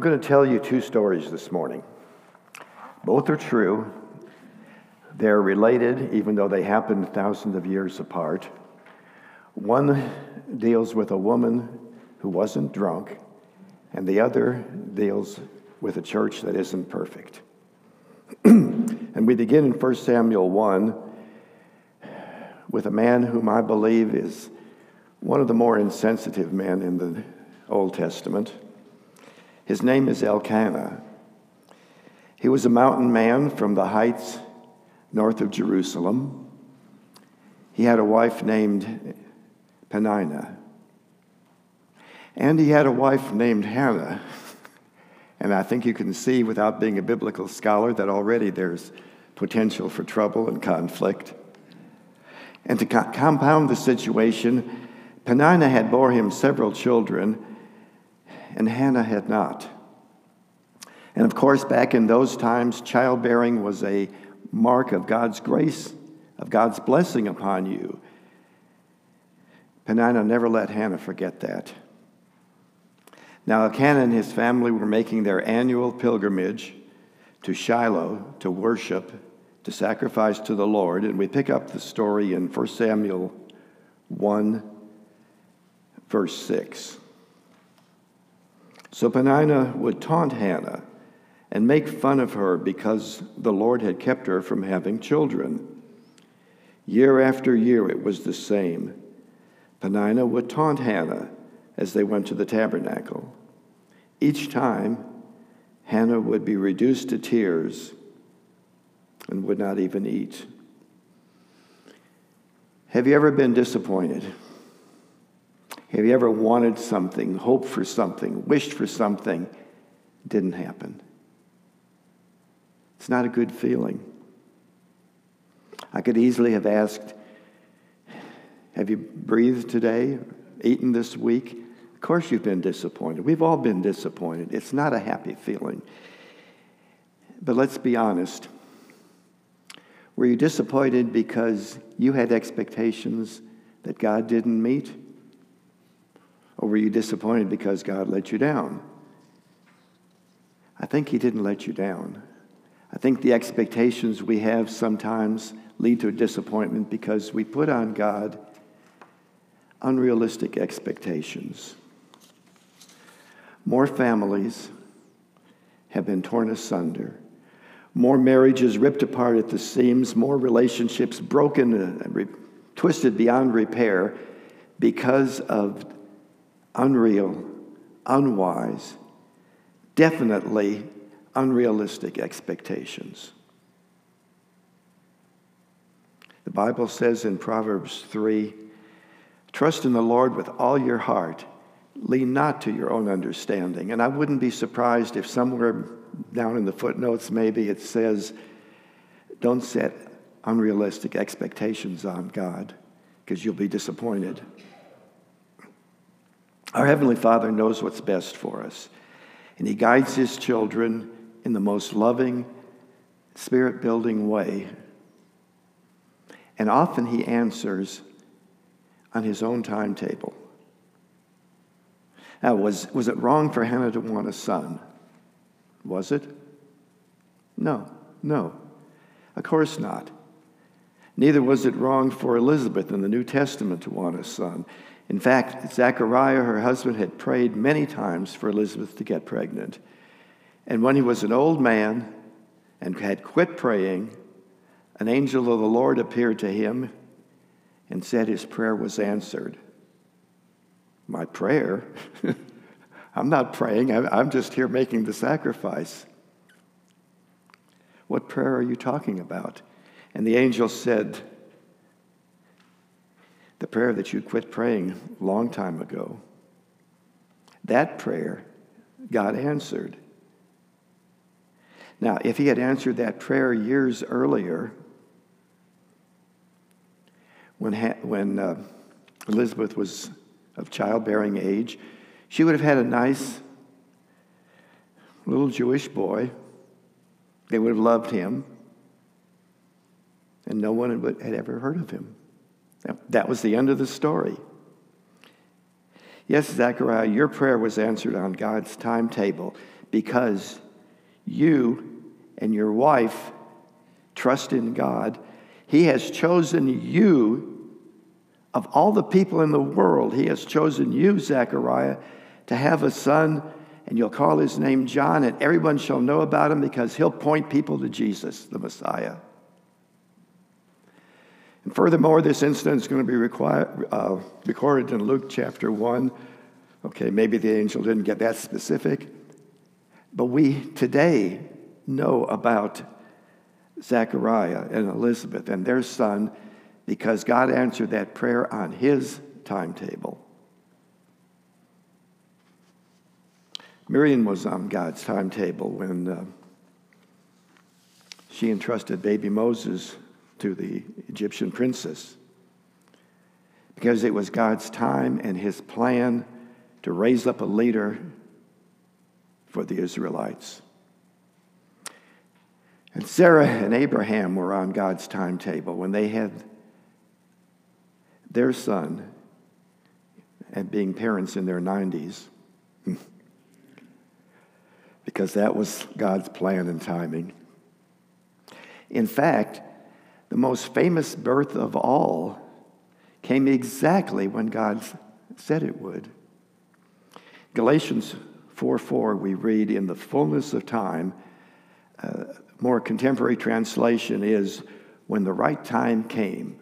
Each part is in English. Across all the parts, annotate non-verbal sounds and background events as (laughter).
I'm going to tell you two stories this morning. Both are true. They're related, even though they happened thousands of years apart. One deals with a woman who wasn't drunk, and the other deals with a church that isn't perfect. (clears throat) and we begin in 1 Samuel 1 with a man whom I believe is one of the more insensitive men in the Old Testament. His name is Elkanah. He was a mountain man from the heights north of Jerusalem. He had a wife named Peninnah. And he had a wife named Hannah. And I think you can see, without being a biblical scholar, that already there's potential for trouble and conflict. And to co- compound the situation, Peninnah had bore him several children, and Hannah had not. And of course, back in those times, childbearing was a mark of God's grace, of God's blessing upon you. Peninnah never let Hannah forget that. Now, Elkanah and his family were making their annual pilgrimage to Shiloh to worship, to sacrifice to the Lord. And we pick up the story in 1 Samuel 1, verse 6. So Peninnah would taunt Hannah and make fun of her because the Lord had kept her from having children. Year after year, it was the same. Peninnah would taunt Hannah as they went to the tabernacle. Each time, Hannah would be reduced to tears and would not even eat. Have you ever been disappointed? Have you ever wanted something, hoped for something, wished for something, didn't happen? It's not a good feeling. I could easily have asked, Have you breathed today? Eaten this week? Of course, you've been disappointed. We've all been disappointed. It's not a happy feeling. But let's be honest. Were you disappointed because you had expectations that God didn't meet? Or were you disappointed because God let you down? I think He didn't let you down. I think the expectations we have sometimes lead to a disappointment because we put on God unrealistic expectations. More families have been torn asunder. More marriages ripped apart at the seams, more relationships broken and re- twisted beyond repair because of unreal, unwise, definitely unrealistic expectations. The Bible says in Proverbs 3 Trust in the Lord with all your heart, lean not to your own understanding. And I wouldn't be surprised if somewhere down in the footnotes maybe it says, Don't set unrealistic expectations on God because you'll be disappointed. Our Heavenly Father knows what's best for us, and He guides His children in the most loving, spirit building way. And often He answers on His own timetable. Now, was, was it wrong for Hannah to want a son? Was it? No, no. Of course not. Neither was it wrong for Elizabeth in the New Testament to want a son. In fact, Zechariah, her husband, had prayed many times for Elizabeth to get pregnant. And when he was an old man and had quit praying, an angel of the Lord appeared to him and said his prayer was answered. My prayer? (laughs) I'm not praying, I'm just here making the sacrifice. What prayer are you talking about? And the angel said, the prayer that you quit praying long time ago. That prayer, God answered. Now, if he had answered that prayer years earlier, when, when uh, Elizabeth was of childbearing age, she would have had a nice little Jewish boy. They would have loved him, and no one had ever heard of him. That was the end of the story. Yes, Zechariah, your prayer was answered on God's timetable because you and your wife trust in God. He has chosen you, of all the people in the world, He has chosen you, Zechariah, to have a son, and you'll call his name John, and everyone shall know about him because he'll point people to Jesus, the Messiah. And furthermore, this incident is going to be uh, recorded in Luke chapter 1. Okay, maybe the angel didn't get that specific, but we today know about Zechariah and Elizabeth and their son because God answered that prayer on his timetable. Miriam was on God's timetable when uh, she entrusted baby Moses to the Egyptian princess because it was God's time and his plan to raise up a leader for the Israelites. And Sarah and Abraham were on God's timetable when they had their son and being parents in their 90s (laughs) because that was God's plan and timing. In fact, the most famous birth of all came exactly when God said it would. Galatians 4 4, we read, In the fullness of time, uh, more contemporary translation is, When the right time came,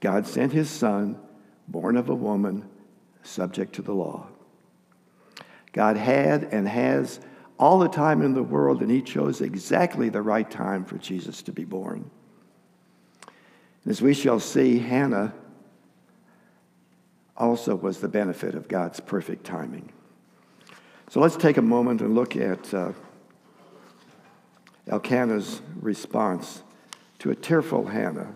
God sent his son, born of a woman, subject to the law. God had and has all the time in the world, and he chose exactly the right time for Jesus to be born. As we shall see, Hannah also was the benefit of God's perfect timing. So let's take a moment and look at uh, Elkanah's response to a tearful Hannah,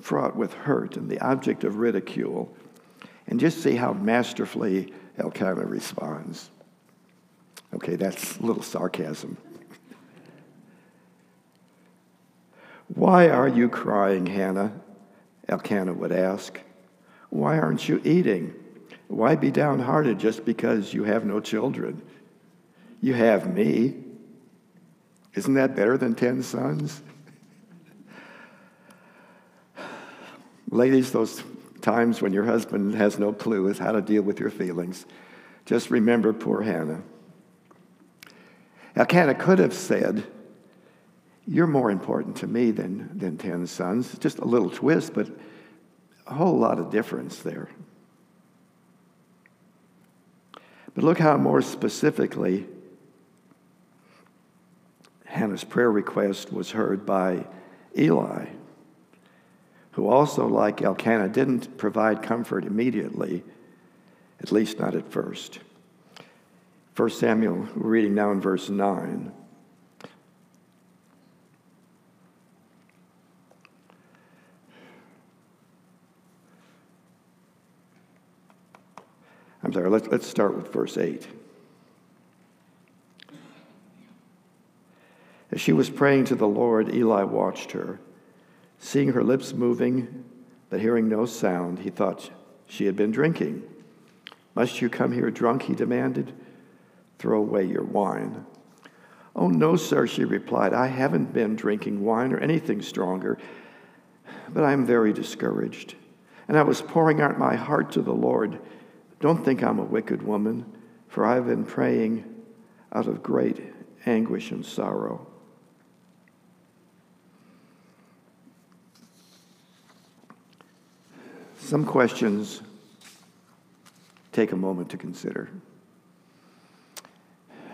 fraught with hurt and the object of ridicule, and just see how masterfully Elkanah responds. Okay, that's a little sarcasm. Why are you crying, Hannah? Elkanah would ask. Why aren't you eating? Why be downhearted just because you have no children? You have me. Isn't that better than 10 sons? Ladies, those times when your husband has no clue as how to deal with your feelings, just remember poor Hannah. Elkanah could have said, you're more important to me than, than 10 sons. Just a little twist, but a whole lot of difference there. But look how more specifically Hannah's prayer request was heard by Eli, who also, like Elkanah, didn't provide comfort immediately, at least not at first. 1 Samuel, we're reading now in verse 9. I'm sorry, let's, let's start with verse 8. As she was praying to the Lord, Eli watched her. Seeing her lips moving, but hearing no sound, he thought she had been drinking. Must you come here drunk? he demanded. Throw away your wine. Oh, no, sir, she replied. I haven't been drinking wine or anything stronger, but I am very discouraged. And I was pouring out my heart to the Lord. Don't think I'm a wicked woman, for I've been praying out of great anguish and sorrow. Some questions take a moment to consider.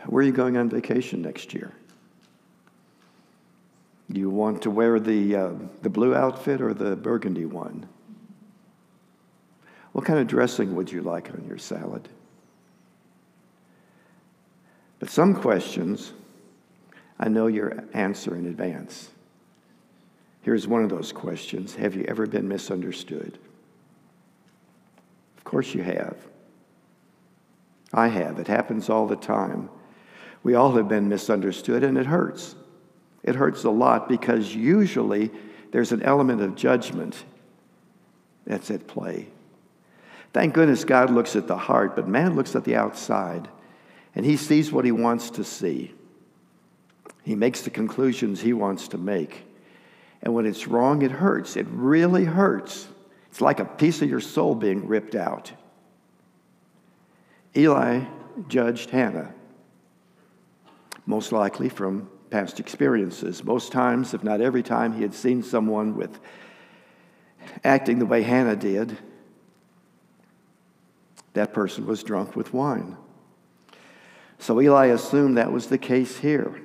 Where are you going on vacation next year? You want to wear the, uh, the blue outfit or the burgundy one? What kind of dressing would you like on your salad? But some questions, I know your answer in advance. Here's one of those questions Have you ever been misunderstood? Of course you have. I have. It happens all the time. We all have been misunderstood, and it hurts. It hurts a lot because usually there's an element of judgment that's at play. Thank goodness God looks at the heart, but man looks at the outside, and he sees what he wants to see. He makes the conclusions he wants to make. And when it's wrong, it hurts. It really hurts. It's like a piece of your soul being ripped out. Eli judged Hannah, most likely from past experiences. Most times, if not every time, he had seen someone with acting the way Hannah did. That person was drunk with wine. So Eli assumed that was the case here.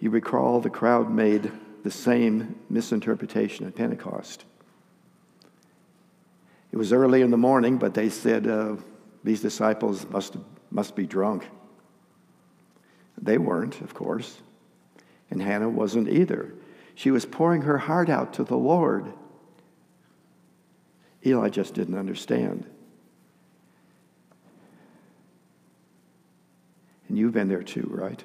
You recall the crowd made the same misinterpretation at Pentecost. It was early in the morning, but they said uh, these disciples must, must be drunk. They weren't, of course. And Hannah wasn't either. She was pouring her heart out to the Lord. Eli just didn't understand. And you've been there too, right?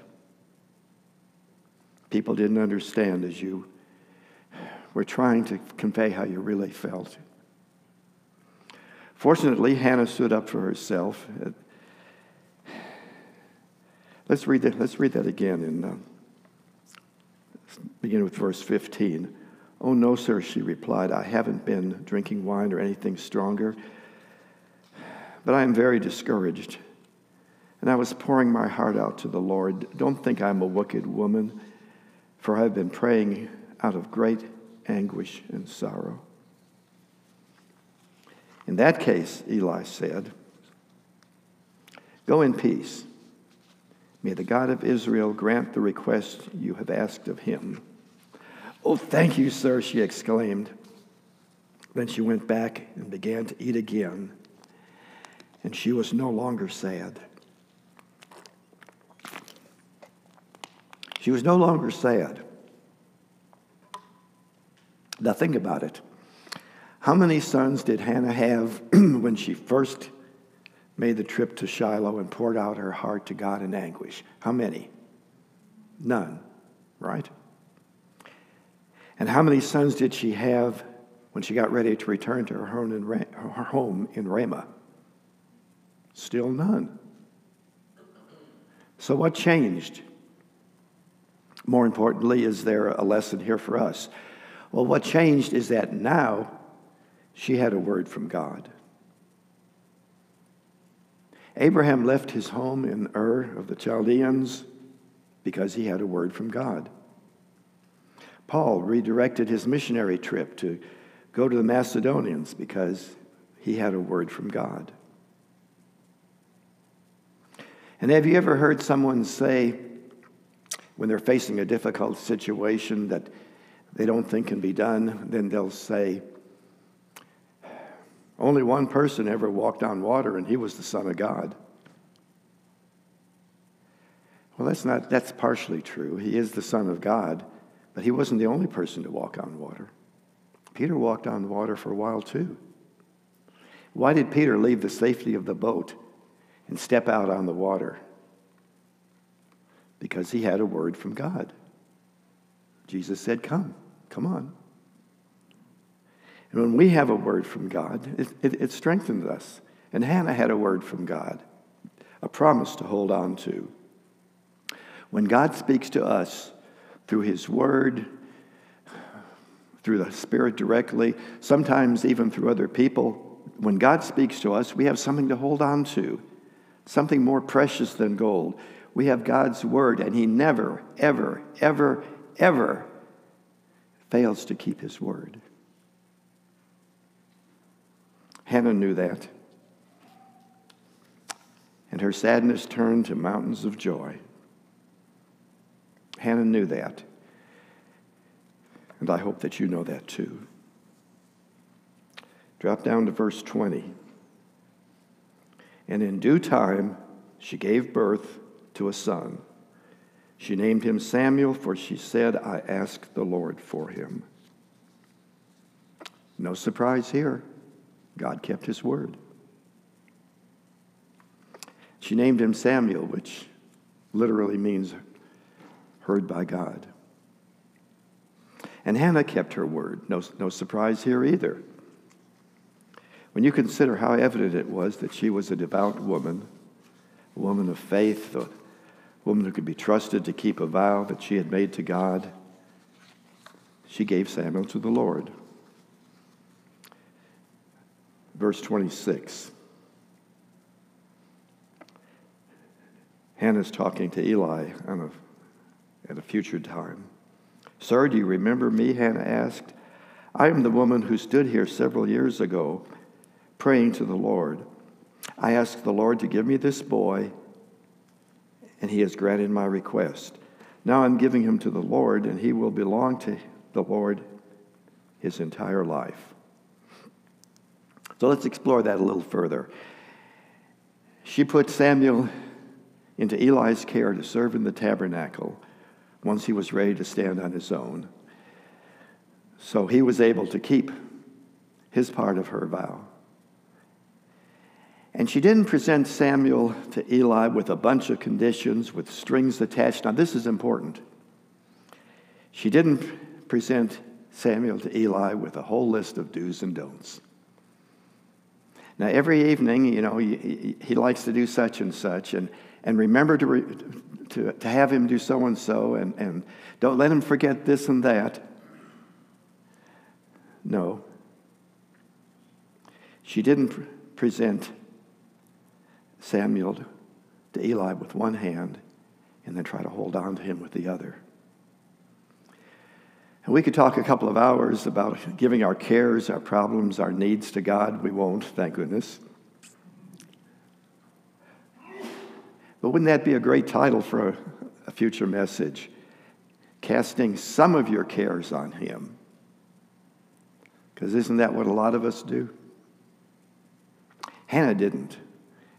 People didn't understand as you were trying to convey how you really felt. Fortunately, Hannah stood up for herself. Let's read that, let's read that again in uh, begin with verse 15. Oh, no, sir, she replied. I haven't been drinking wine or anything stronger, but I am very discouraged. And I was pouring my heart out to the Lord. Don't think I'm a wicked woman for I've been praying out of great anguish and sorrow. In that case, Eli said, Go in peace. May the God of Israel grant the request you have asked of him. Oh, thank you, sir, she exclaimed. Then she went back and began to eat again, and she was no longer sad. She was no longer sad. Now, think about it. How many sons did Hannah have (clears throat) when she first made the trip to Shiloh and poured out her heart to God in anguish? How many? None, right? And how many sons did she have when she got ready to return to her home in Ramah? Still none. So, what changed? More importantly, is there a lesson here for us? Well, what changed is that now she had a word from God. Abraham left his home in Ur of the Chaldeans because he had a word from God. Paul redirected his missionary trip to go to the Macedonians because he had a word from God. And have you ever heard someone say, when they're facing a difficult situation that they don't think can be done, then they'll say, Only one person ever walked on water, and he was the Son of God. Well, that's not that's partially true. He is the Son of God, but he wasn't the only person to walk on water. Peter walked on water for a while too. Why did Peter leave the safety of the boat and step out on the water? Because he had a word from God. Jesus said, Come, come on. And when we have a word from God, it, it, it strengthens us. And Hannah had a word from God, a promise to hold on to. When God speaks to us through his word, through the Spirit directly, sometimes even through other people, when God speaks to us, we have something to hold on to, something more precious than gold we have God's word, and He never, ever, ever, ever fails to keep His word. Hannah knew that. And her sadness turned to mountains of joy. Hannah knew that. And I hope that you know that too. Drop down to verse 20. And in due time, she gave birth to a son. She named him Samuel, for she said, I asked the Lord for him. No surprise here. God kept his word. She named him Samuel, which literally means heard by God. And Hannah kept her word. No, no surprise here either. When you consider how evident it was that she was a devout woman, a woman of faith, woman who could be trusted to keep a vow that she had made to God, she gave Samuel to the Lord. Verse 26. Hannah's talking to Eli a, at a future time. Sir, do you remember me? Hannah asked. I am the woman who stood here several years ago praying to the Lord. I asked the Lord to give me this boy, and he has granted my request. Now I'm giving him to the Lord, and he will belong to the Lord his entire life. So let's explore that a little further. She put Samuel into Eli's care to serve in the tabernacle once he was ready to stand on his own. So he was able to keep his part of her vow. And she didn't present Samuel to Eli with a bunch of conditions with strings attached. Now, this is important. She didn't present Samuel to Eli with a whole list of do's and don'ts. Now, every evening, you know, he, he likes to do such and such, and and remember to, re, to, to have him do so and so, and, and don't let him forget this and that. No. She didn't present Samuel to Eli with one hand and then try to hold on to him with the other. And we could talk a couple of hours about giving our cares, our problems, our needs to God. We won't, thank goodness. But wouldn't that be a great title for a, future message? Casting some of your cares on Him. Because isn't that what a lot of us do? Hannah didn't.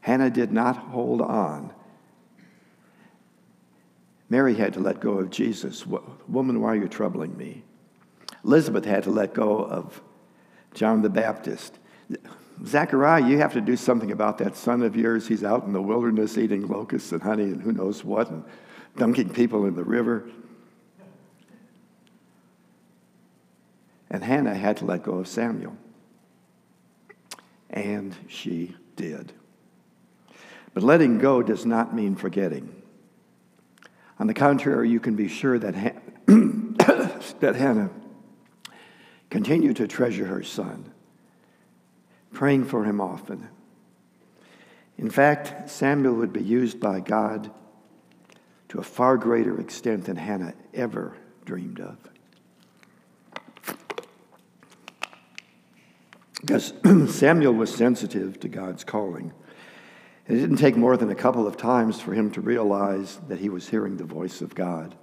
Hannah did not hold on. Mary had to let go of Jesus. Woman, why are you troubling me? Elizabeth had to let go of John the Baptist. Zechariah, you have to do something about that son of yours. He's out in the wilderness eating locusts and honey and who knows what and dunking people in the river. And Hannah had to let go of Samuel. And she did. But letting go does not mean forgetting. On the contrary, you can be sure that, (coughs) that Hannah continued to treasure her son praying for him often. In fact, Samuel would be used by God to a far greater extent than Hannah ever dreamed of. Because (coughs) Samuel was sensitive to God's calling. It didn't take more than a couple of times for him to realize that he was hearing the voice of God.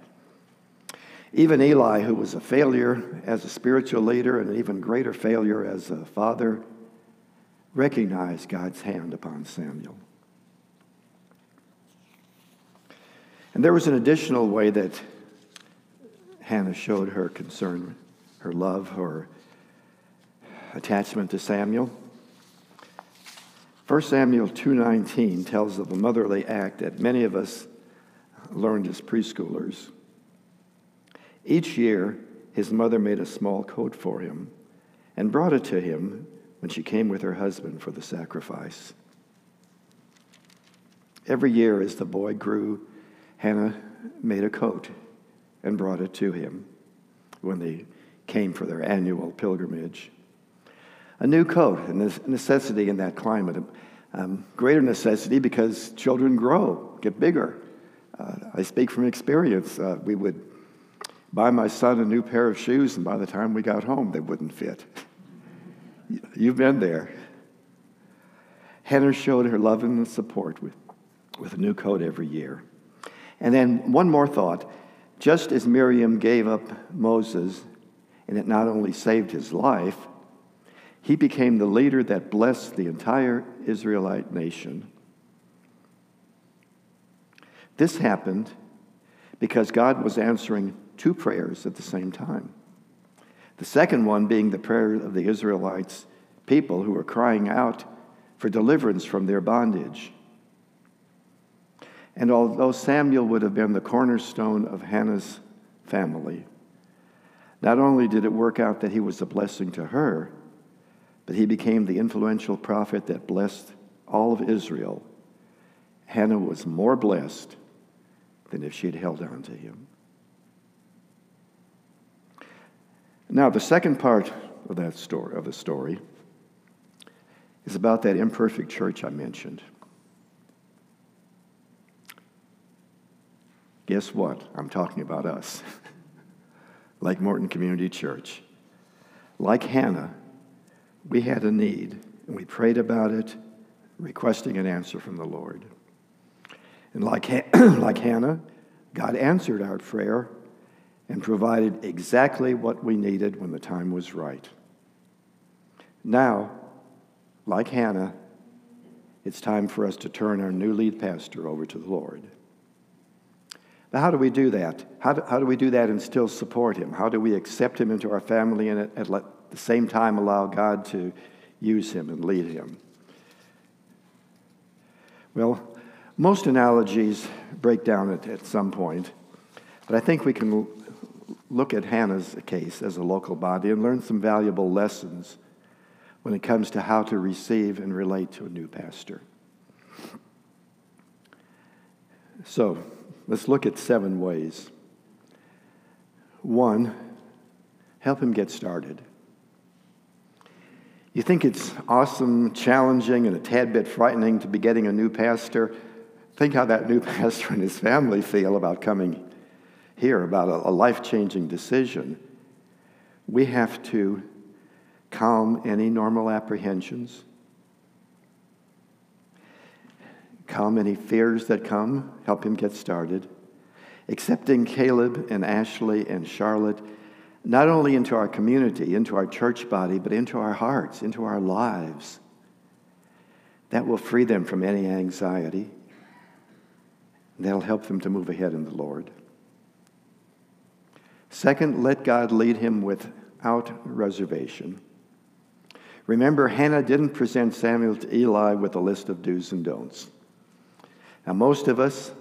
Even Eli, who was a failure as a spiritual leader and an even greater failure as a father, recognized God's hand upon Samuel. And there was an additional way that Hannah showed her concern, her love, her attachment to Samuel. 1 Samuel 2:19 tells of a motherly act that many of us learned as preschoolers. Each year, his mother made a small coat for him and brought it to him when she came with her husband for the sacrifice. Every year, as the boy grew, Hannah made a coat and brought it to him when they came for their annual pilgrimage. A new coat, a necessity in that climate, um, greater necessity because children grow, get bigger. Uh, I speak from experience. Uh, we would buy my son a new pair of shoes, and by the time we got home, they wouldn't fit. You've been there. Hannah showed her love and support with, with a new coat every year. And then one more thought. Just as Miriam gave up Moses, and it not only saved his life, he became the leader that blessed the entire Israelite nation. This happened because God was answering two prayers at the same time. The second one being the prayer of the Israelites, people who were crying out for deliverance from their bondage. And although Samuel would have been the cornerstone of Hannah's family, not only did it work out that he was a blessing to her, but he became the influential prophet that blessed all of Israel. Hannah was more blessed than if she had held on to him. Now, the second part of that story of the story is about that imperfect church I mentioned. Guess what? I'm talking about us. (laughs) Lake Morton Community Church. Like Hannah, we had a need, and we prayed about it, requesting an answer from the Lord. And like, (clears throat) like Hannah, God answered our prayer and provided exactly what we needed when the time was right. Now, like Hannah, it's time for us to turn our new lead pastor over to the Lord. Now, how do we do that? How do, how do we do that and still support him? How do we accept him into our family and at, at the same time allow God to use him and lead him? Well, most analogies break down at, at some point, but I think we can look at Hannah's case as a local body and learn some valuable lessons when it comes to how to receive and relate to a new pastor. So, let's look at seven ways. One, help him get started. You think it's awesome, challenging, and a tad bit frightening to be getting a new pastor? Think how that new (laughs) pastor and his family feel about coming here, about a, life changing decision. We have to calm any normal apprehensions, calm any fears that come, help him get started. Accepting Caleb and Ashley and Charlotte not only into our community, into our church body, but into our hearts, into our lives. That will free them from any anxiety. That'll help them to move ahead in the Lord. Second, let God lead him without reservation. Remember, Hannah didn't present Samuel to Eli with a list of do's and don'ts. Now, most of us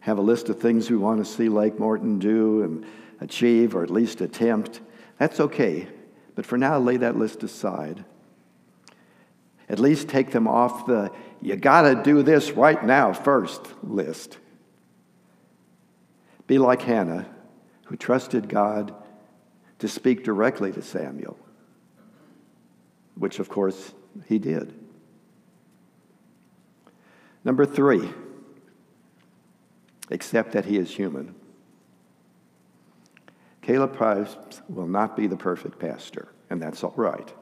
have a list of things we want to see Lake Morton do and achieve or at least attempt. That's okay. But for now, lay that list aside. At least take them off the you got to do this right now first list. Be like Hannah, who trusted God to speak directly to Samuel which of course he did. Number three, accept that he is human. Caleb Price will not be the perfect pastor, and that's all right,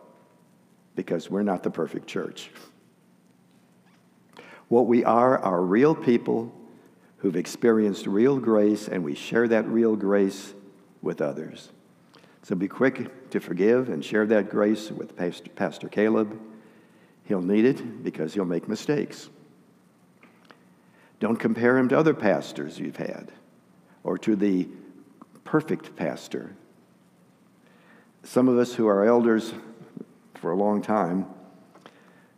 because we're not the perfect church. What we are are real people who've experienced real grace, and we share that real grace with others. So be quick to forgive and share that grace with Pastor, Caleb. He'll need it because he'll make mistakes. Don't compare him to other pastors you've had or to the perfect pastor. Some of us who are elders for a long time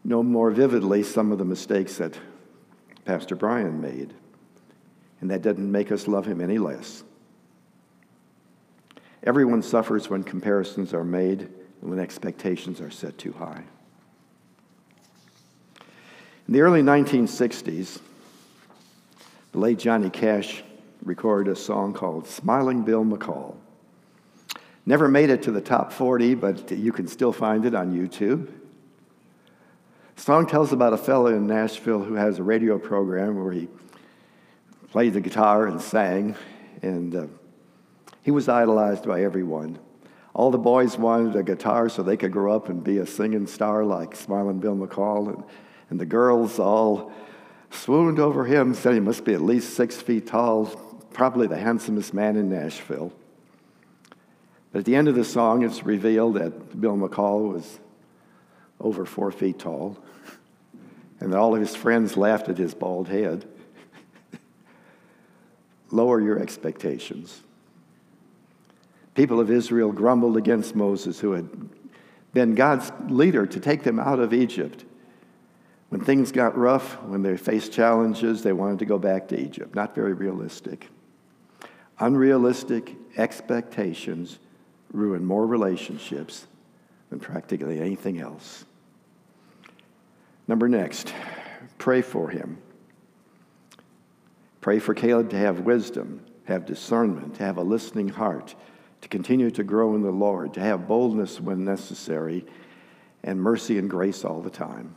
know more vividly some of the mistakes that Pastor Brian made, and that doesn't make us love him any less. Everyone suffers when comparisons are made and when expectations are set too high. In the early 1960s, the late Johnny Cash recorded a song called Smiling Bill McCall. Never made it to the top 40, but you can still find it on YouTube. The song tells about a fellow in Nashville who has a radio program where he played the guitar and sang, and uh, he was idolized by everyone. All the boys wanted a guitar so they could grow up and be a singing star like Smiling Bill McCall. And, and the girls all swooned over him, said he must be at least six feet tall, probably the handsomest man in Nashville. But at the end of the song, it's revealed that Bill McCall was over four feet tall, and that all of his friends laughed at his bald head. (laughs) Lower your expectations people of Israel grumbled against Moses, who had been God's leader to take them out of Egypt. When things got rough, when they faced challenges, they wanted to go back to Egypt. Not very realistic. Unrealistic expectations ruin more relationships than practically anything else. Number next, pray for him. Pray for Caleb to have wisdom, have discernment, to have a listening heart, to continue to grow in the Lord, to have boldness when necessary, and mercy and grace all the time.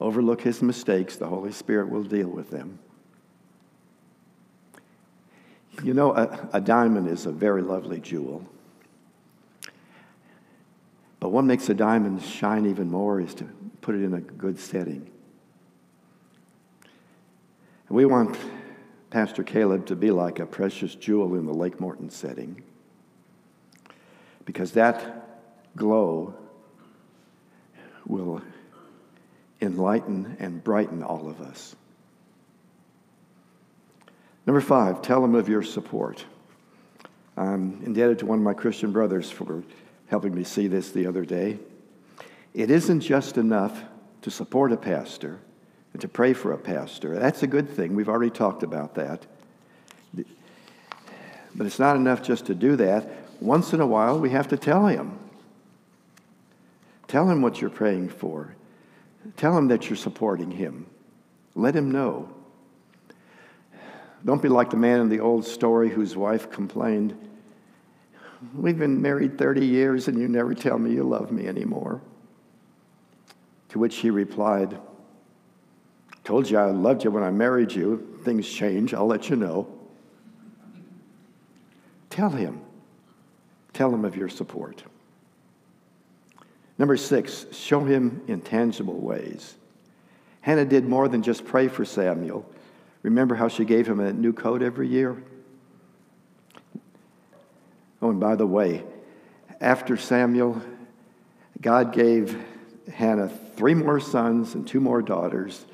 Overlook his mistakes, the Holy Spirit will deal with them. You know, a, a diamond is a very lovely jewel. But what makes a diamond shine even more is to put it in a good setting. We want Pastor Caleb to be like a precious jewel in the Lake Morton setting because that glow will enlighten and brighten all of us. Number five, tell them of your support. I'm indebted to one of my Christian brothers for helping me see this the other day. It isn't just enough to support a pastor and to pray for a pastor. That's a good thing. We've already talked about that. But it's not enough just to do that. Once in a while, we have to tell him. Tell him what you're praying for. Tell him that you're supporting him. Let him know. Don't be like the man in the old story whose wife complained, We've been married 30 years and you never tell me you love me anymore. To which he replied, Told you I loved you when I married you. Things change. I'll let you know. Tell him. Tell him of your support. Number six, show him in tangible ways. Hannah did more than just pray for Samuel. Remember how she gave him a new coat every year? Oh, and by the way, after Samuel, God gave Hannah three more sons and two more daughters,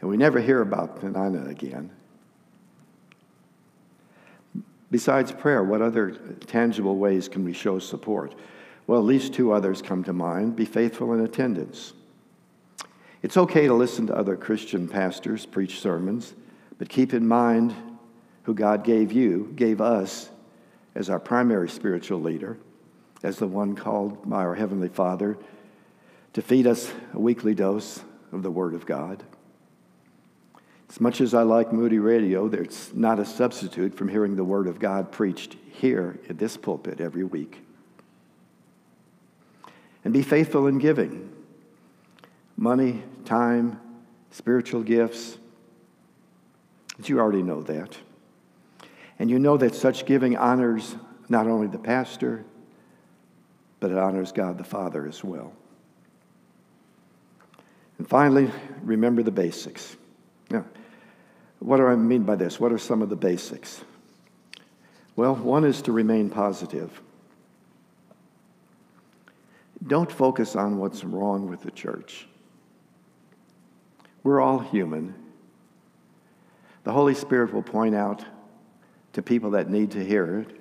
and we never hear about Peninnah again. Besides prayer, what other tangible ways can we show support? Well, at least two others come to mind. Be faithful in attendance. It's okay to listen to other Christian pastors preach sermons, but keep in mind who God gave you, gave us, as our primary spiritual leader, as the one called by our Heavenly Father to feed us a weekly dose of the Word of God. As much as I like Moody Radio, there's not a substitute from hearing the Word of God preached here in this pulpit every week. And be faithful in giving money, time, spiritual gifts. But you already know that. And you know that such giving honors not only the pastor, but it honors God the Father as well. And finally, remember the basics. Now, what do I mean by this? What are some of the basics? Well, one is to remain positive. Don't focus on what's wrong with the church. We're all human. The Holy Spirit will point out to people that need to hear it,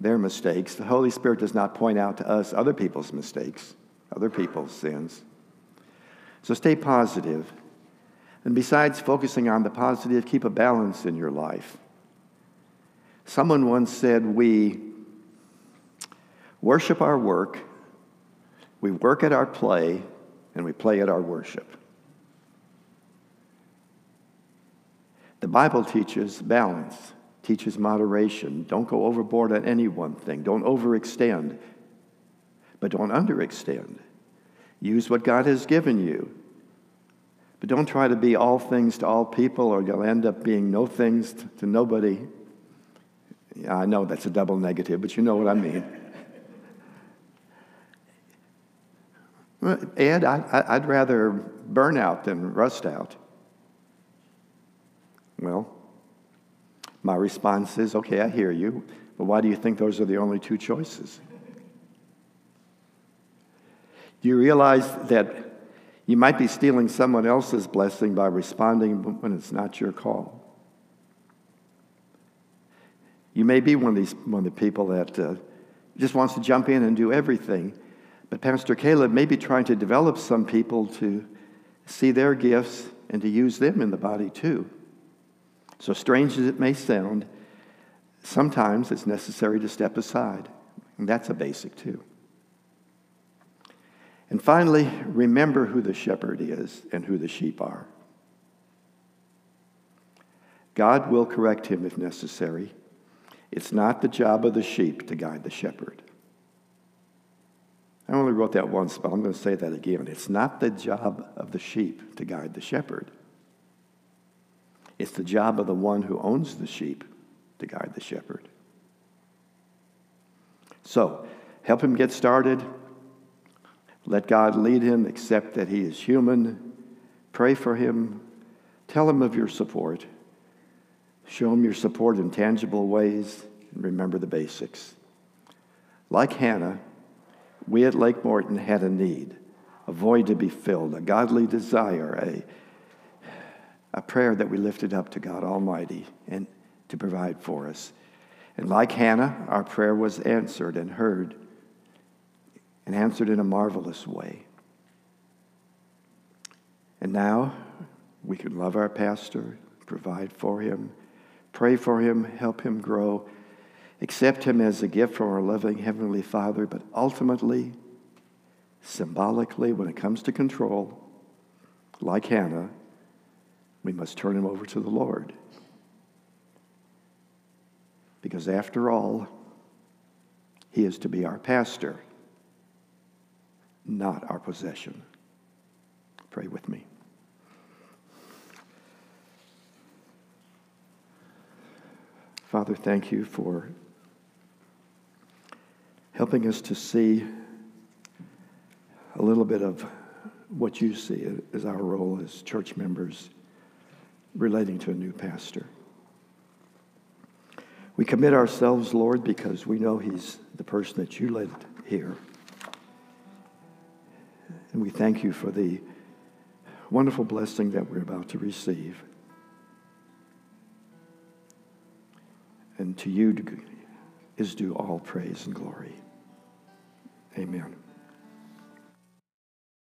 their mistakes. The Holy Spirit does not point out to us other people's mistakes, other people's sins. So stay positive. And besides focusing on the positive, keep a balance in your life. Someone once said, We worship our work, we work at our play, and we play at our worship. The Bible teaches balance teaches moderation. Don't go overboard on any one thing. Don't overextend, but don't underextend. Use what God has given you. But don't try to be all things to all people, or you'll end up being no things to nobody. Yeah, I know that's a double negative, but you know what I mean. Ed, I, would rather burn out than rust out. Well, my response is, okay, I hear you, but why do you think those are the only two choices? Do you realize that you might be stealing someone else's blessing by responding when it's not your call? You may be one of these one of the people that uh, just wants to jump in and do everything, but Pastor Caleb may be trying to develop some people to see their gifts and to use them in the body too. So strange as it may sound, sometimes it's necessary to step aside. And that's a basic too. And finally, remember who the shepherd is and who the sheep are. God will correct him if necessary. It's not the job of the sheep to guide the shepherd. I only wrote that once, but I'm going to say that again. It's not the job of the sheep to guide the shepherd. It's the job of the one who owns the sheep to guide the shepherd. So, help him get started. Let God lead him, accept that he is human. Pray for him. Tell him of your support. Show him your support in tangible ways. And remember the basics. Like Hannah, we at Lake Morton had a need, a void to be filled, a godly desire, a, a prayer that we lifted up to God Almighty and to provide for us. And like Hannah, our prayer was answered and heard, and answered in a marvelous way. And now we can love our pastor, provide for him, pray for him, help him grow, accept him as a gift from our loving Heavenly Father, but ultimately, symbolically, when it comes to control, like Hannah, we must turn him over to the Lord. Because after all, he is to be our pastor, not our possession. Pray with me. Father, thank you for helping us to see a little bit of what you see as our role as church members relating to a new pastor. We commit ourselves, Lord, because we know he's the person that you led here. And we thank you for the wonderful blessing that we're about to receive. And to you is due all praise and glory. Amen.